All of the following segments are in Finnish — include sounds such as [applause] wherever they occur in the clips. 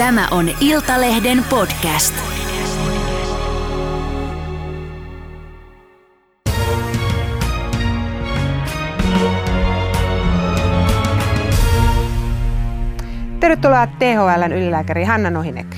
Tämä on Iltalehden podcast. Tervetuloa THLn ylilääkäri Hanna Nohinek.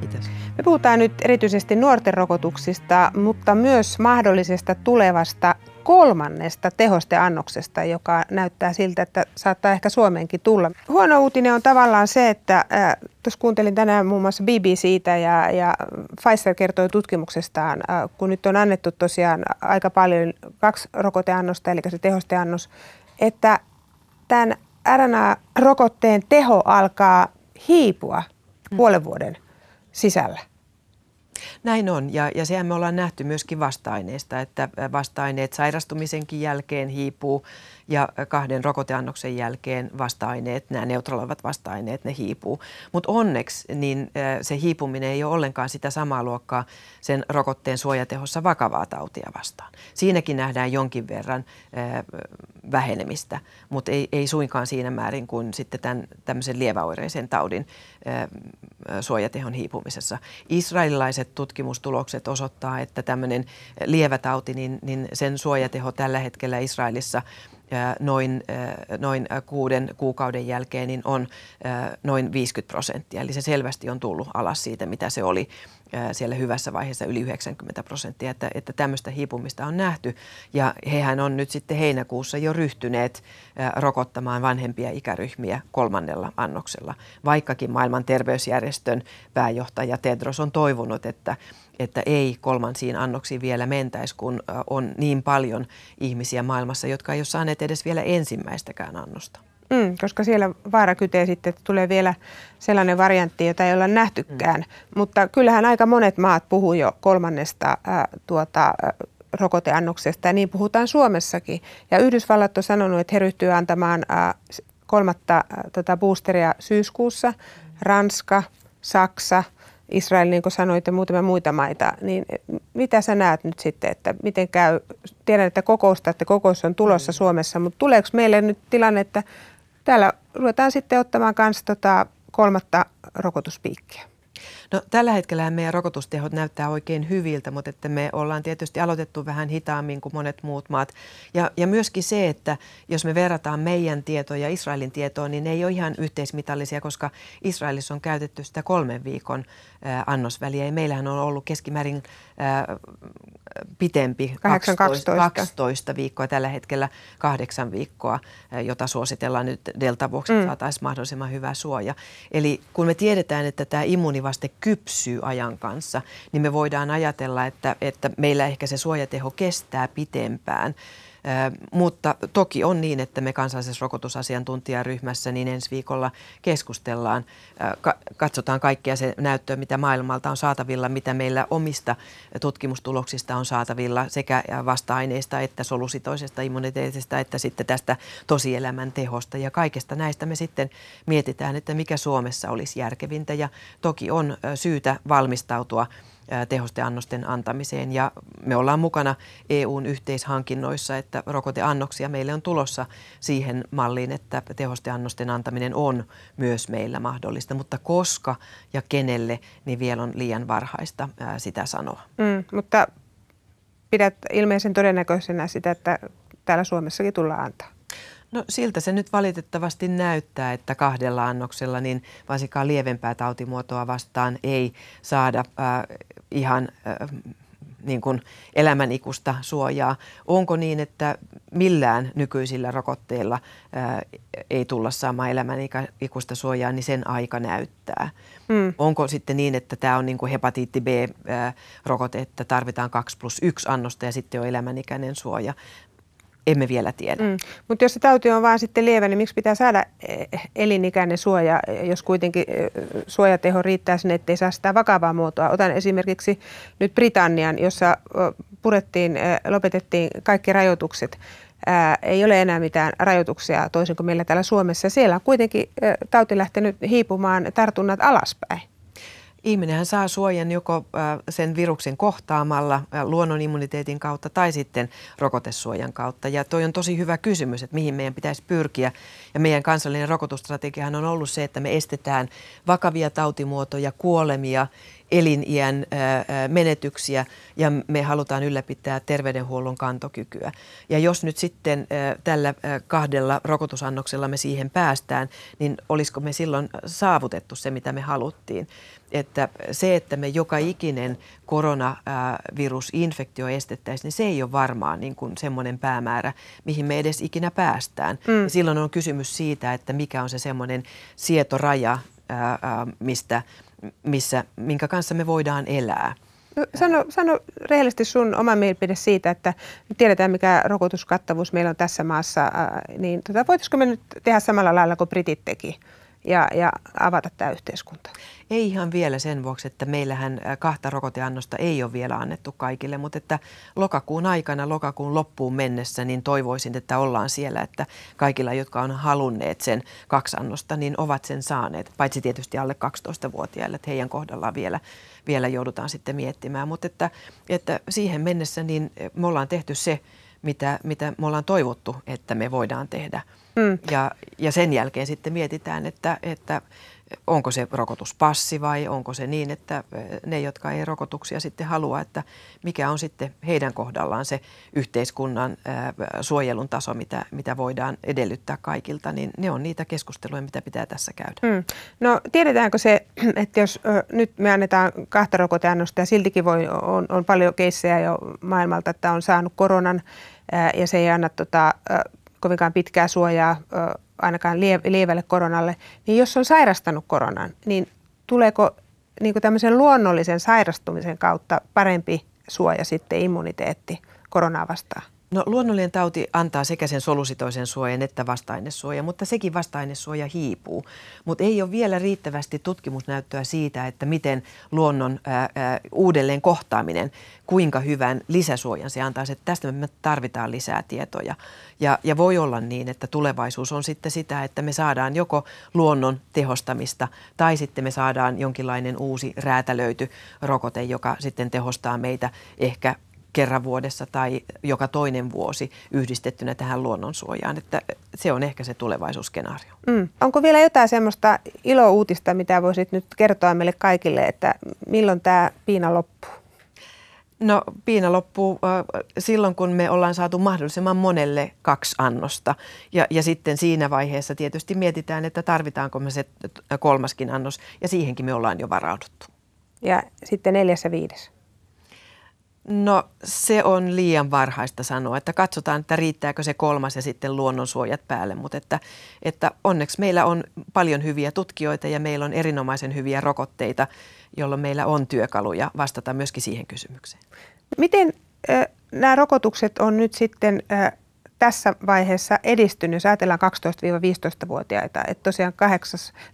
Kiitos. Me puhutaan nyt erityisesti nuorten rokotuksista, mutta myös mahdollisesta tulevasta kolmannesta tehosteannoksesta, joka näyttää siltä, että saattaa ehkä Suomeenkin tulla. Huono uutinen on tavallaan se, että äh, tuossa kuuntelin tänään muun muassa BBCtä ja, ja Pfizer kertoi tutkimuksestaan, äh, kun nyt on annettu tosiaan aika paljon kaksi rokoteannosta, eli se tehosteannos, että tämän RNA-rokotteen teho alkaa hiipua puolen vuoden sisällä. Näin on, ja, ja sehän me ollaan nähty myöskin vasta-aineista, että vasta-aineet sairastumisenkin jälkeen hiipuu ja kahden rokoteannoksen jälkeen vasta-aineet, nämä neutraloivat vasta-aineet, ne hiipuu. Mutta onneksi niin se hiipuminen ei ole ollenkaan sitä samaa luokkaa sen rokotteen suojatehossa vakavaa tautia vastaan. Siinäkin nähdään jonkin verran vähenemistä, mutta ei, ei suinkaan siinä määrin kuin sitten tämän tämmöisen lieväoireisen taudin suojatehon hiipumisessa. Israelilaiset tutkimustulokset osoittaa, että tämmöinen lievä tauti, niin, niin sen suojateho tällä hetkellä Israelissa noin, noin kuuden kuukauden jälkeen niin on noin 50 prosenttia. Eli se selvästi on tullut alas siitä, mitä se oli siellä hyvässä vaiheessa yli 90 prosenttia, että, että tämmöistä hiipumista on nähty. Ja hehän on nyt sitten heinäkuussa jo ryhtyneet rokottamaan vanhempia ikäryhmiä kolmannella annoksella, vaikkakin maailman terveysjärjestön pääjohtaja Tedros on toivonut, että, että ei kolmansiin annoksiin vielä mentäisi, kun on niin paljon ihmisiä maailmassa, jotka ei ole saaneet edes vielä ensimmäistäkään annosta. Mm, koska siellä vaara kytee sitten, että tulee vielä sellainen variantti, jota ei olla nähtykään. Mm. Mutta kyllähän aika monet maat puhuu jo kolmannesta ää, tuota, ää, rokoteannoksesta ja niin puhutaan Suomessakin. Ja Yhdysvallat on sanonut, että he ryhtyy antamaan ää, kolmatta ää, tota boosteria syyskuussa. Ranska, Saksa, Israel, niin kuin sanoit, ja muutamia muita maita, niin mitä sä näet nyt sitten, että miten käy? Tiedän, että kokousta, että kokous on tulossa mm. Suomessa, mutta tuleeko meille nyt tilanne, että täällä ruvetaan sitten ottamaan kanssa tota kolmatta rokotuspiikkiä. No, tällä hetkellä meidän rokotustehot näyttää oikein hyviltä, mutta että me ollaan tietysti aloitettu vähän hitaammin kuin monet muut maat. Ja, ja myöskin se, että jos me verrataan meidän tietoa ja Israelin tietoa, niin ne ei ole ihan yhteismitallisia, koska Israelissa on käytetty sitä kolmen viikon äh, annosväliä. Ja meillähän on ollut keskimäärin äh, pitempi, 8, 12, 12 viikkoa, tällä hetkellä kahdeksan viikkoa, jota suositellaan nyt delta vuoksi, mm. saataisiin mahdollisimman hyvä suoja. Eli kun me tiedetään, että tämä immunivaste kypsyy ajan kanssa, niin me voidaan ajatella, että, että meillä ehkä se suojateho kestää pitempään mutta toki on niin, että me kansallisessa rokotusasiantuntijaryhmässä niin ensi viikolla keskustellaan, katsotaan kaikkea se näyttöä, mitä maailmalta on saatavilla, mitä meillä omista tutkimustuloksista on saatavilla sekä vasta-aineista että solusitoisesta immuniteetista että sitten tästä tosielämän tehosta. Ja kaikesta näistä me sitten mietitään, että mikä Suomessa olisi järkevintä ja toki on syytä valmistautua tehosteannosten antamiseen. Ja me ollaan mukana EUn yhteishankinnoissa, että rokoteannoksia meille on tulossa siihen malliin, että tehosteannosten antaminen on myös meillä mahdollista. Mutta koska ja kenelle, niin vielä on liian varhaista sitä sanoa. Mm, mutta pidät ilmeisen todennäköisenä sitä, että täällä Suomessakin tullaan antaa. No siltä se nyt valitettavasti näyttää, että kahdella annoksella niin varsinkaan lievempää tautimuotoa vastaan ei saada äh, ihan äh, niin kuin elämänikusta suojaa. Onko niin, että millään nykyisillä rokotteilla ää, ei tulla saamaan elämänikusta suojaa, niin sen aika näyttää. Mm. Onko sitten niin, että tämä on niin kuin hepatiitti B-rokote, että tarvitaan 2 plus 1 annosta ja sitten on elämänikäinen suoja emme vielä tiedä. Mm. Mutta jos se tauti on vain sitten lievä, niin miksi pitää saada eh, elinikäinen suoja, jos kuitenkin eh, suojateho riittää sinne, ettei saa sitä vakavaa muotoa. Otan esimerkiksi nyt Britannian, jossa purettiin, lopetettiin kaikki rajoitukset. Ää, ei ole enää mitään rajoituksia toisin kuin meillä täällä Suomessa. Siellä on kuitenkin tauti lähtenyt hiipumaan tartunnat alaspäin. Ihminenhän saa suojan joko sen viruksen kohtaamalla luonnon immuniteetin kautta tai sitten rokotesuojan kautta. Ja toi on tosi hyvä kysymys, että mihin meidän pitäisi pyrkiä. Ja meidän kansallinen rokotusstrategiahan on ollut se, että me estetään vakavia tautimuotoja, kuolemia, eliniän menetyksiä ja me halutaan ylläpitää terveydenhuollon kantokykyä. Ja jos nyt sitten tällä kahdella rokotusannoksella me siihen päästään, niin olisiko me silloin saavutettu se, mitä me haluttiin? Että se, että me joka ikinen koronavirusinfektio estettäisiin, niin se ei ole varmaan niin kuin semmoinen päämäärä, mihin me edes ikinä päästään. Mm. Ja silloin on kysymys siitä, että mikä on se semmoinen sietoraja, mistä missä, minkä kanssa me voidaan elää. No, sano, sano rehellisesti sun oma mielipide siitä, että tiedetään mikä rokotuskattavuus meillä on tässä maassa, niin tota, voitaisiko me nyt tehdä samalla lailla kuin Britit teki? Ja, ja avata tämä yhteiskunta? Ei ihan vielä sen vuoksi, että meillähän kahta rokoteannosta ei ole vielä annettu kaikille, mutta että lokakuun aikana, lokakuun loppuun mennessä, niin toivoisin, että ollaan siellä, että kaikilla, jotka on halunneet sen kaksi annosta, niin ovat sen saaneet. Paitsi tietysti alle 12-vuotiaille, että heidän kohdallaan vielä, vielä joudutaan sitten miettimään. Mutta että, että siihen mennessä niin me ollaan tehty se, mitä, mitä me ollaan toivottu, että me voidaan tehdä. Mm. Ja, ja sen jälkeen sitten mietitään, että, että onko se rokotuspassi vai onko se niin, että ne, jotka ei rokotuksia sitten halua, että mikä on sitten heidän kohdallaan se yhteiskunnan suojelun taso, mitä, mitä voidaan edellyttää kaikilta, niin ne on niitä keskusteluja, mitä pitää tässä käydä. Hmm. No tiedetäänkö se, [clears throat] että jos ö, nyt me annetaan kahta rokoteannosta ja siltikin voi, on, on paljon keissejä jo maailmalta, että on saanut koronan ää, ja se ei anna tota, kovinkaan pitkää suojaa ainakaan lievälle koronalle, niin jos on sairastanut koronan, niin tuleeko niin tämmöisen luonnollisen sairastumisen kautta parempi suoja sitten immuniteetti koronaa vastaan? No luonnollinen tauti antaa sekä sen solusitoisen suojan että vasta-ainesuoja, mutta sekin vasta-ainesuoja hiipuu. Mutta ei ole vielä riittävästi tutkimusnäyttöä siitä, että miten luonnon ää, ää, uudelleen kohtaaminen, kuinka hyvän lisäsuojan se antaa. Että tästä me tarvitaan lisää tietoja. Ja, ja voi olla niin, että tulevaisuus on sitten sitä, että me saadaan joko luonnon tehostamista tai sitten me saadaan jonkinlainen uusi räätälöity rokote, joka sitten tehostaa meitä ehkä kerran vuodessa tai joka toinen vuosi yhdistettynä tähän luonnonsuojaan. Että se on ehkä se tulevaisuusskenaario. Mm. Onko vielä jotain semmoista ilouutista, mitä voisit nyt kertoa meille kaikille, että milloin tämä piina loppuu? No piina loppuu äh, silloin, kun me ollaan saatu mahdollisimman monelle kaksi annosta. Ja, ja sitten siinä vaiheessa tietysti mietitään, että tarvitaanko me se kolmaskin annos. Ja siihenkin me ollaan jo varauduttu. Ja sitten neljäs ja viides? No se on liian varhaista sanoa, että katsotaan, että riittääkö se kolmas ja sitten luonnonsuojat päälle, mutta että, että onneksi meillä on paljon hyviä tutkijoita ja meillä on erinomaisen hyviä rokotteita, jolloin meillä on työkaluja vastata myöskin siihen kysymykseen. Miten äh, nämä rokotukset on nyt sitten äh, tässä vaiheessa edistynyt, jos ajatellaan 12-15-vuotiaita, että tosiaan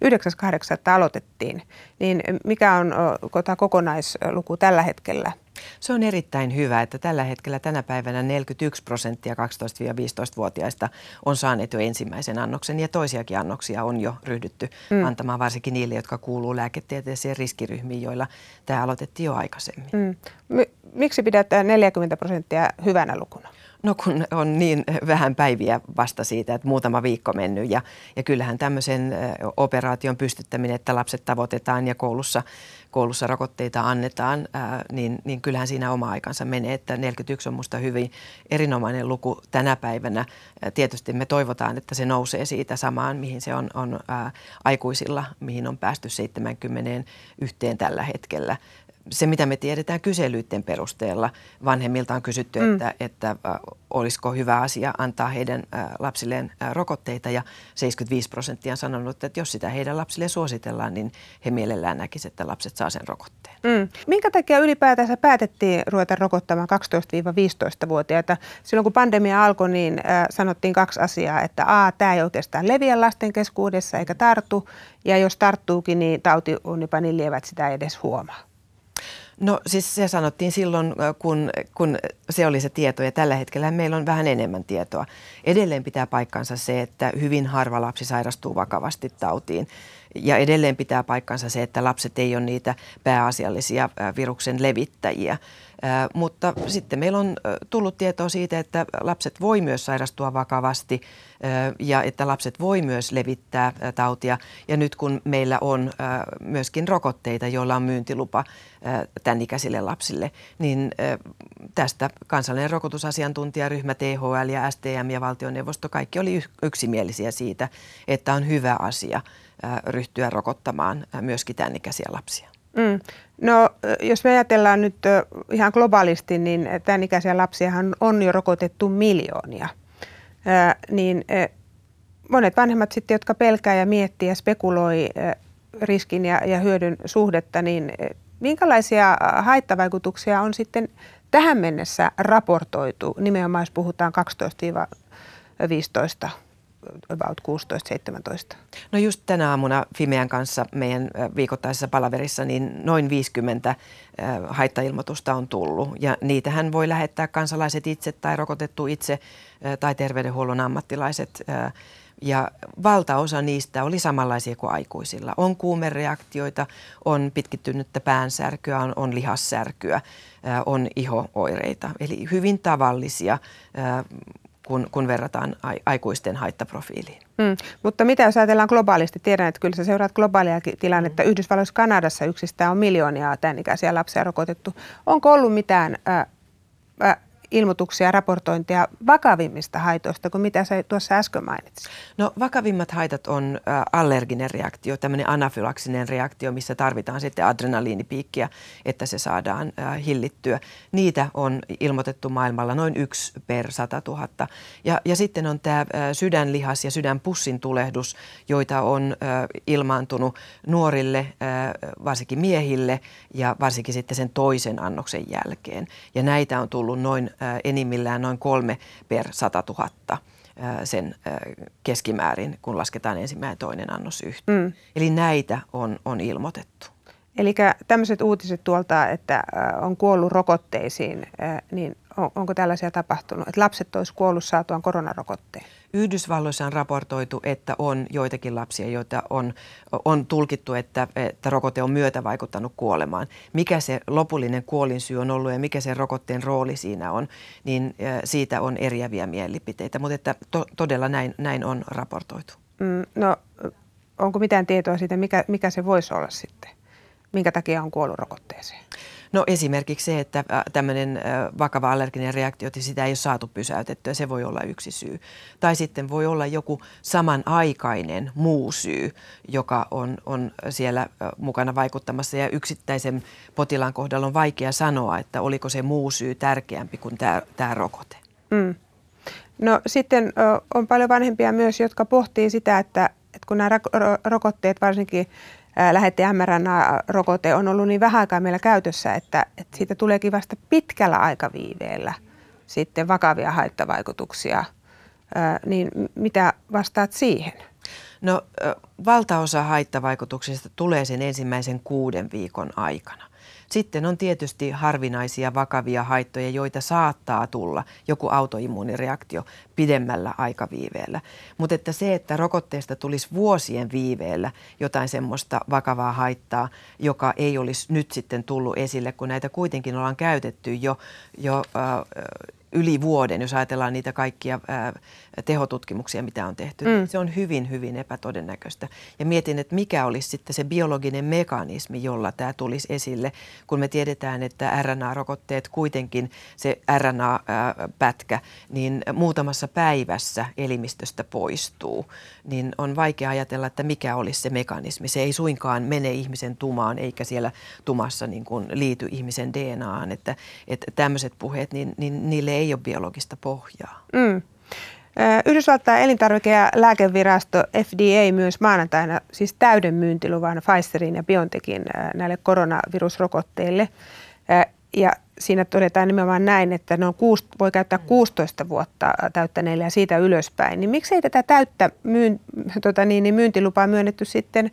9.8. aloitettiin, niin mikä on äh, kokonaisluku tällä hetkellä? Se on erittäin hyvä, että tällä hetkellä tänä päivänä 41 prosenttia 12-15-vuotiaista on saaneet jo ensimmäisen annoksen ja toisiakin annoksia on jo ryhdytty mm. antamaan varsinkin niille, jotka kuuluu lääketieteeseen riskiryhmiin, joilla tämä aloitettiin jo aikaisemmin. Mm. Miksi pidät 40 prosenttia hyvänä lukuna? No kun on niin vähän päiviä vasta siitä, että muutama viikko mennyt ja, ja kyllähän tämmöisen operaation pystyttäminen, että lapset tavoitetaan ja koulussa, koulussa rokotteita annetaan, ää, niin, niin kyllähän siinä oma aikansa menee, että 41 on musta hyvin erinomainen luku tänä päivänä. Tietysti me toivotaan, että se nousee siitä samaan, mihin se on, on ää, aikuisilla, mihin on päästy 70 yhteen tällä hetkellä se, mitä me tiedetään kyselyiden perusteella, vanhemmilta on kysytty, mm. että, että olisiko hyvä asia antaa heidän lapsilleen rokotteita ja 75 prosenttia on sanonut, että jos sitä heidän lapsille suositellaan, niin he mielellään näkisivät, että lapset saa sen rokotteen. Mm. Minkä takia ylipäätänsä päätettiin ruveta rokottamaan 12-15-vuotiaita? Silloin kun pandemia alkoi, niin äh, sanottiin kaksi asiaa, että a, tämä ei oikeastaan leviä lasten keskuudessa eikä tartu, ja jos tarttuukin, niin tauti on jopa niin lievä, että sitä ei edes huomaa. No siis se sanottiin silloin, kun, kun se oli se tieto ja tällä hetkellä meillä on vähän enemmän tietoa. Edelleen pitää paikkansa se, että hyvin harva lapsi sairastuu vakavasti tautiin. ja edelleen pitää paikkansa se, että lapset ei ole niitä pääasiallisia viruksen levittäjiä. Mutta sitten meillä on tullut tietoa siitä, että lapset voi myös sairastua vakavasti ja että lapset voi myös levittää tautia. Ja nyt kun meillä on myöskin rokotteita, joilla on myyntilupa tämän ikäisille lapsille, niin tästä kansallinen rokotusasiantuntijaryhmä THL ja STM ja valtioneuvosto kaikki oli yksimielisiä siitä, että on hyvä asia ryhtyä rokottamaan myöskin tämän ikäisiä lapsia. Mm. No jos me ajatellaan nyt ihan globaalisti, niin tämän ikäisiä lapsiahan on jo rokotettu miljoonia. niin monet vanhemmat sitten, jotka pelkää ja miettii ja spekuloi riskin ja, ja hyödyn suhdetta, niin minkälaisia haittavaikutuksia on sitten tähän mennessä raportoitu, nimenomaan jos puhutaan 12-15 about 16-17? No just tänä aamuna Fimean kanssa meidän viikoittaisessa palaverissa niin noin 50 haittailmoitusta on tullut ja niitähän voi lähettää kansalaiset itse tai rokotettu itse tai terveydenhuollon ammattilaiset ja valtaosa niistä oli samanlaisia kuin aikuisilla. On kuumereaktioita, on pitkittynyttä päänsärkyä, on, on lihassärkyä, on ihooireita. Eli hyvin tavallisia kun, kun verrataan aikuisten haittaprofiiliin. Mm, mutta mitä jos ajatellaan globaalisti? Tiedän, että kyllä sä seuraat globaalia tilannetta. Mm. Yhdysvalloissa Kanadassa yksistään on miljoonia tämän ikäisiä lapsia rokotettu. Onko ollut mitään ää, ää, ilmoituksia ja raportointia vakavimmista haitoista kuin mitä sä tuossa äsken mainitsit? No vakavimmat haitat on allerginen reaktio, tämmöinen anafylaksinen reaktio, missä tarvitaan sitten adrenaliinipiikkiä, että se saadaan hillittyä. Niitä on ilmoitettu maailmalla noin yksi per 100 000. Ja, ja sitten on tämä sydänlihas ja sydänpussin tulehdus, joita on ilmaantunut nuorille, varsinkin miehille ja varsinkin sitten sen toisen annoksen jälkeen. Ja näitä on tullut noin enimmillään noin kolme per 100 000 sen keskimäärin, kun lasketaan ensimmäinen toinen annos yhteen. Mm. Eli näitä on, on ilmoitettu. Eli tämmöiset uutiset tuolta, että on kuollut rokotteisiin, niin onko tällaisia tapahtunut, että lapset olisivat kuollut saatuaan koronarokotteen? Yhdysvalloissa on raportoitu, että on joitakin lapsia, joita on, on tulkittu, että, että rokote on myötä vaikuttanut kuolemaan. Mikä se lopullinen kuolinsyy on ollut ja mikä se rokotteen rooli siinä on, niin siitä on eriäviä mielipiteitä, mutta että to, todella näin, näin on raportoitu. Mm, no onko mitään tietoa siitä, mikä, mikä se voisi olla sitten? Minkä takia on kuollut rokotteeseen? No esimerkiksi se, että tämmöinen vakava allerginen reaktio, että sitä ei ole saatu pysäytettyä, se voi olla yksi syy. Tai sitten voi olla joku samanaikainen muu syy, joka on, on siellä mukana vaikuttamassa. Ja yksittäisen potilaan kohdalla on vaikea sanoa, että oliko se muu syy tärkeämpi kuin tämä, tämä rokote. Mm. No sitten on paljon vanhempia myös, jotka pohtii sitä, että, että kun nämä rokotteet varsinkin lähetti mRNA-rokote on ollut niin vähän aikaa meillä käytössä, että, että siitä tuleekin vasta pitkällä aikaviiveellä sitten vakavia haittavaikutuksia. Niin mitä vastaat siihen? No valtaosa haittavaikutuksista tulee sen ensimmäisen kuuden viikon aikana. Sitten on tietysti harvinaisia vakavia haittoja, joita saattaa tulla, joku autoimmuunireaktio pidemmällä aikaviiveellä. Mutta että se, että rokotteesta tulisi vuosien viiveellä jotain semmoista vakavaa haittaa, joka ei olisi nyt sitten tullut esille, kun näitä kuitenkin ollaan käytetty jo, jo äh, yli vuoden, jos ajatellaan niitä kaikkia ää, tehotutkimuksia, mitä on tehty. Mm. Se on hyvin, hyvin epätodennäköistä. Ja mietin, että mikä olisi sitten se biologinen mekanismi, jolla tämä tulisi esille, kun me tiedetään, että RNA-rokotteet kuitenkin, se RNA-pätkä, niin muutamassa päivässä elimistöstä poistuu. Niin on vaikea ajatella, että mikä olisi se mekanismi. Se ei suinkaan mene ihmisen tumaan, eikä siellä tumassa niin kuin liity ihmisen DNAan. Että, että tämmöiset puheet, niin, niin niille ei ole biologista pohjaa. Mm. Yhdysvaltain elintarvike- ja lääkevirasto FDA myös maanantaina siis täyden myyntiluvan Pfizerin ja BioNTechin näille koronavirusrokotteille. Ja siinä todetaan nimenomaan näin, että ne on kuusi, voi käyttää 16 vuotta täyttäneille ja siitä ylöspäin. Niin miksei tätä täyttä myyn, tota niin, niin myyntilupaa myönnetty sitten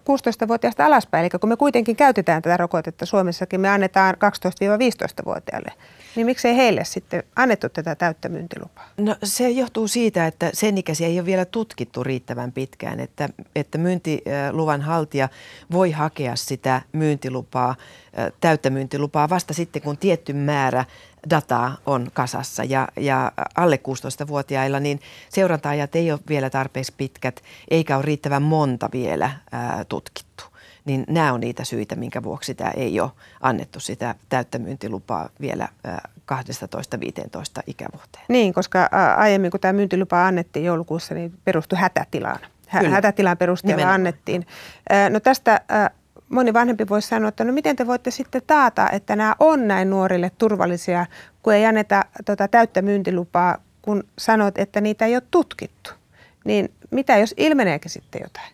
16-vuotiaasta alaspäin. Eli kun me kuitenkin käytetään tätä rokotetta Suomessakin, me annetaan 12-15-vuotiaille. Niin miksei heille sitten annettu tätä täyttä myyntilupaa? No se johtuu siitä, että sen ikäisiä ei ole vielä tutkittu riittävän pitkään, että, että myyntiluvan haltija voi hakea sitä myyntilupaa, täyttä myyntilupaa vasta sitten, kun tietty määrä dataa on kasassa ja, ja alle 16-vuotiailla niin seurantaajat ei ole vielä tarpeeksi pitkät eikä ole riittävän monta vielä ää, tutkittu. Niin nämä on niitä syitä, minkä vuoksi tämä ei ole annettu sitä täyttä myyntilupaa vielä 12-15 ikävuoteen. Niin, koska aiemmin kun tämä myyntilupa annettiin joulukuussa, niin perustui hätätilaan. Hä- hätätilan perusteella Nimenomaan. annettiin. No tästä moni vanhempi voisi sanoa, että no miten te voitte sitten taata, että nämä on näin nuorille turvallisia, kun ei anneta tota täyttä myyntilupaa, kun sanot, että niitä ei ole tutkittu. Niin mitä jos ilmeneekin sitten jotain?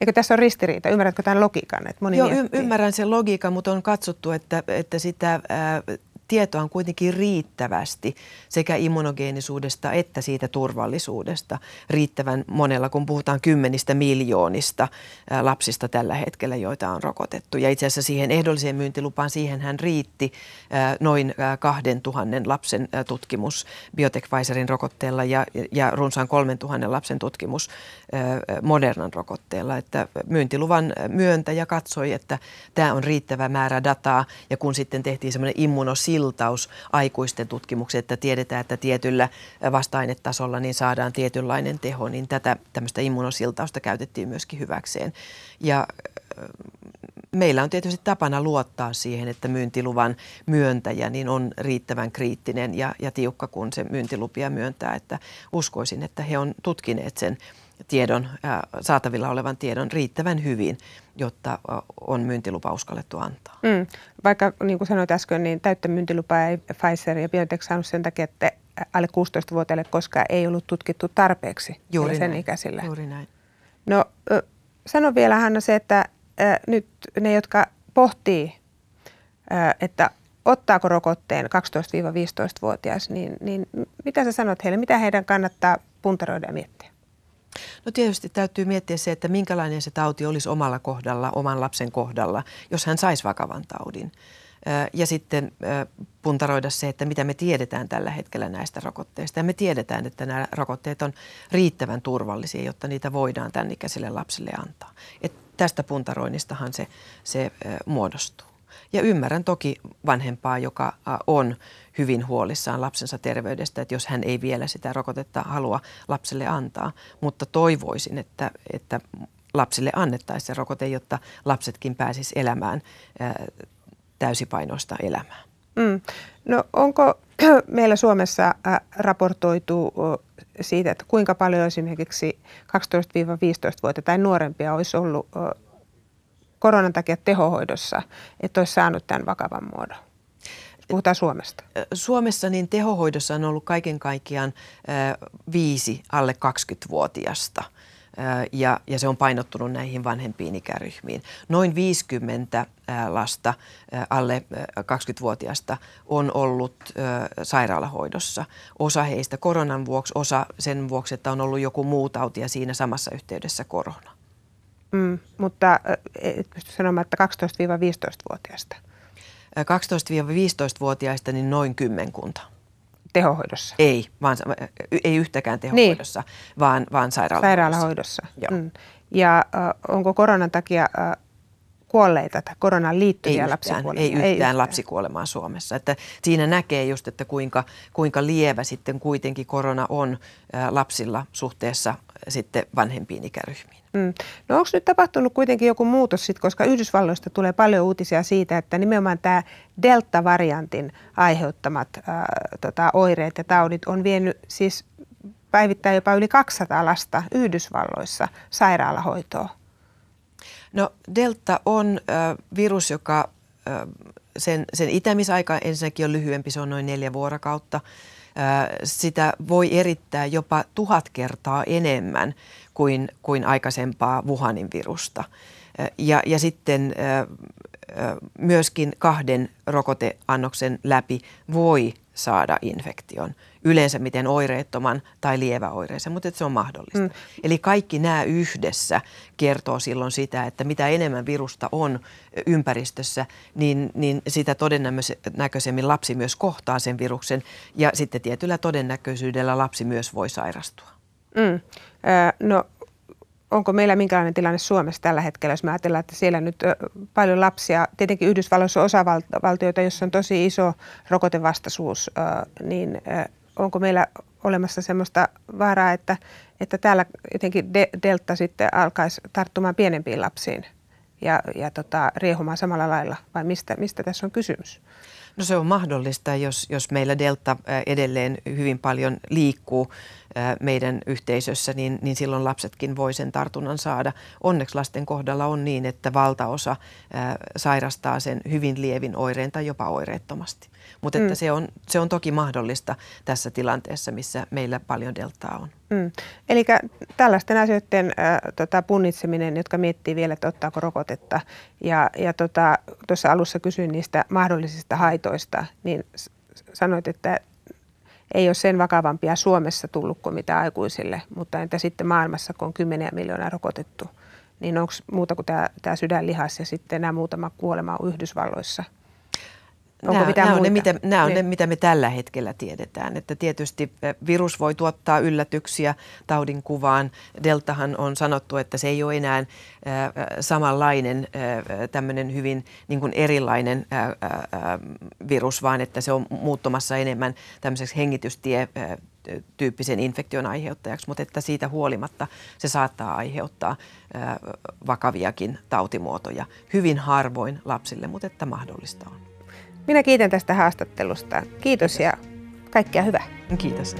Eikö tässä ole ristiriita? Ymmärrätkö tämän logiikan? Että moni Joo, y- ymmärrän sen logiikan, mutta on katsottu, että, että sitä ää, tietoa on kuitenkin riittävästi sekä immunogeenisuudesta että siitä turvallisuudesta riittävän monella, kun puhutaan kymmenistä miljoonista lapsista tällä hetkellä, joita on rokotettu. Ja itse asiassa siihen ehdolliseen myyntilupaan, siihen hän riitti noin kahden tuhannen lapsen tutkimus Biotech Pfizerin rokotteella ja, ja runsaan kolmen tuhannen lapsen tutkimus Modernan rokotteella. Että myyntiluvan myöntäjä katsoi, että tämä on riittävä määrä dataa ja kun sitten tehtiin semmoinen immunosil siltaus aikuisten tutkimukset, että tiedetään, että tietyllä vasta-ainetasolla niin saadaan tietynlainen teho, niin tätä tämmöistä immunosiltausta käytettiin myöskin hyväkseen. Ja meillä on tietysti tapana luottaa siihen, että myyntiluvan myöntäjä niin on riittävän kriittinen ja, ja tiukka, kun se myyntilupia myöntää. Että uskoisin, että he on tutkineet sen tiedon, saatavilla olevan tiedon riittävän hyvin, jotta on myyntilupa uskallettu antaa. Mm. Vaikka niin kuin sanoit äsken, niin täyttä myyntilupaa ei Pfizer ja BioNTech saanut sen takia, että alle 16-vuotiaille koskaan ei ollut tutkittu tarpeeksi Juuri sen näin. ikäisillä. Juuri näin. No sano vielä Hanna se, että nyt ne, jotka pohtii, että ottaako rokotteen 12-15-vuotias, niin, niin mitä sä sanot heille? Mitä heidän kannattaa puntaroida ja miettiä? No tietysti täytyy miettiä se, että minkälainen se tauti olisi omalla kohdalla, oman lapsen kohdalla, jos hän saisi vakavan taudin. Ja sitten puntaroida se, että mitä me tiedetään tällä hetkellä näistä rokotteista. Ja me tiedetään, että nämä rokotteet on riittävän turvallisia, jotta niitä voidaan tämän ikäiselle lapselle antaa. Et tästä puntaroinnistahan se, se muodostuu. Ja ymmärrän toki vanhempaa, joka on hyvin huolissaan lapsensa terveydestä, että jos hän ei vielä sitä rokotetta halua lapselle antaa. Mutta toivoisin, että, että lapsille annettaisiin se rokote, jotta lapsetkin pääsis elämään täysipainoista elämää. Mm. No onko [clears throat] meillä Suomessa raportoitu siitä, että kuinka paljon esimerkiksi 12-15-vuotiaita tai nuorempia olisi ollut koronan takia tehohoidossa, että olisi saanut tämän vakavan muodon? Puhutaan Suomesta. Suomessa niin tehohoidossa on ollut kaiken kaikkiaan viisi alle 20-vuotiasta ja, ja se on painottunut näihin vanhempiin ikäryhmiin. Noin 50 lasta alle 20-vuotiaasta on ollut sairaalahoidossa. Osa heistä koronan vuoksi, osa sen vuoksi, että on ollut joku muu tauti ja siinä samassa yhteydessä korona. Mm, mutta et pysty sanomaan, että 12-15-vuotiaista. 12-15-vuotiaista niin noin kymmenkunta. Tehohoidossa? Ei, vaan, ei yhtäkään tehohoidossa, niin. vaan, vaan sairaalahoidossa. Sairaalahoidossa. Joo. Mm. Ja äh, onko koronan takia äh, kuolleita tai koronaan liittyviä ei lapsikuolemia? Ei yhtään, ei yhtään lapsikuolemaa Suomessa. Että siinä näkee just, että kuinka, kuinka lievä sitten kuitenkin korona on ä, lapsilla suhteessa sitten vanhempiin ikäryhmiin. Mm. No onko nyt tapahtunut kuitenkin joku muutos sitten, koska Yhdysvalloista tulee paljon uutisia siitä, että nimenomaan tämä delta-variantin aiheuttamat ää, tota, oireet ja taudit on vienyt siis päivittäin jopa yli 200 lasta Yhdysvalloissa sairaalahoitoon. No delta on äh, virus, joka äh, sen, sen itämisaika ensinnäkin on lyhyempi, se on noin neljä vuorokautta. Sitä voi erittää jopa tuhat kertaa enemmän kuin, kuin aikaisempaa Wuhanin virusta. Ja, ja sitten myöskin kahden rokoteannoksen läpi voi saada infektion. Yleensä miten oireettoman tai lieväoireisen, mutta se on mahdollista. Mm. Eli kaikki nämä yhdessä kertoo silloin sitä, että mitä enemmän virusta on ympäristössä, niin, niin sitä todennäköisemmin lapsi myös kohtaa sen viruksen ja sitten tietyllä todennäköisyydellä lapsi myös voi sairastua. Mm. no onko meillä minkälainen tilanne Suomessa tällä hetkellä, jos me ajatellaan, että siellä nyt paljon lapsia, tietenkin Yhdysvalloissa on osavaltioita, jossa on tosi iso rokotevastaisuus, niin onko meillä olemassa sellaista vaaraa, että, että täällä jotenkin de, delta sitten alkaisi tarttumaan pienempiin lapsiin ja, ja tota, riehumaan samalla lailla, vai mistä, mistä tässä on kysymys? No se on mahdollista, jos, jos meillä delta edelleen hyvin paljon liikkuu meidän yhteisössä, niin, niin silloin lapsetkin voi sen tartunnan saada. Onneksi lasten kohdalla on niin, että valtaosa sairastaa sen hyvin lievin oireen tai jopa oireettomasti. Mutta mm. se, on, se on toki mahdollista tässä tilanteessa, missä meillä paljon deltaa on. Mm. Eli tällaisten asioiden äh, tota, punnitseminen, jotka miettii vielä, että ottaako rokotetta. Ja, ja tuossa tota, alussa kysyin niistä mahdollisista haitoista, niin sanoit, että ei ole sen vakavampia Suomessa tullut kuin mitä aikuisille, mutta entä sitten maailmassa, kun on kymmeniä miljoonaa rokotettu, niin onko muuta kuin tämä, tämä sydänlihas ja sitten nämä muutama kuolema Yhdysvalloissa – Onko nämä, mitään nämä on, ne, mitä, nämä on niin. ne, mitä me tällä hetkellä tiedetään. Että tietysti virus voi tuottaa yllätyksiä taudin kuvaan. Deltahan on sanottu, että se ei ole enää äh, samanlainen äh, tämmöinen hyvin niin kuin erilainen äh, äh, virus, vaan että se on muuttumassa enemmän tämmöiseksi hengitystie äh, tyyppisen infektion aiheuttajaksi, mutta että siitä huolimatta se saattaa aiheuttaa vakaviakin tautimuotoja. Hyvin harvoin lapsille, mutta että mahdollista on. Minä kiitän tästä haastattelusta. Kiitos, Kiitos. ja kaikkea hyvää. Kiitos.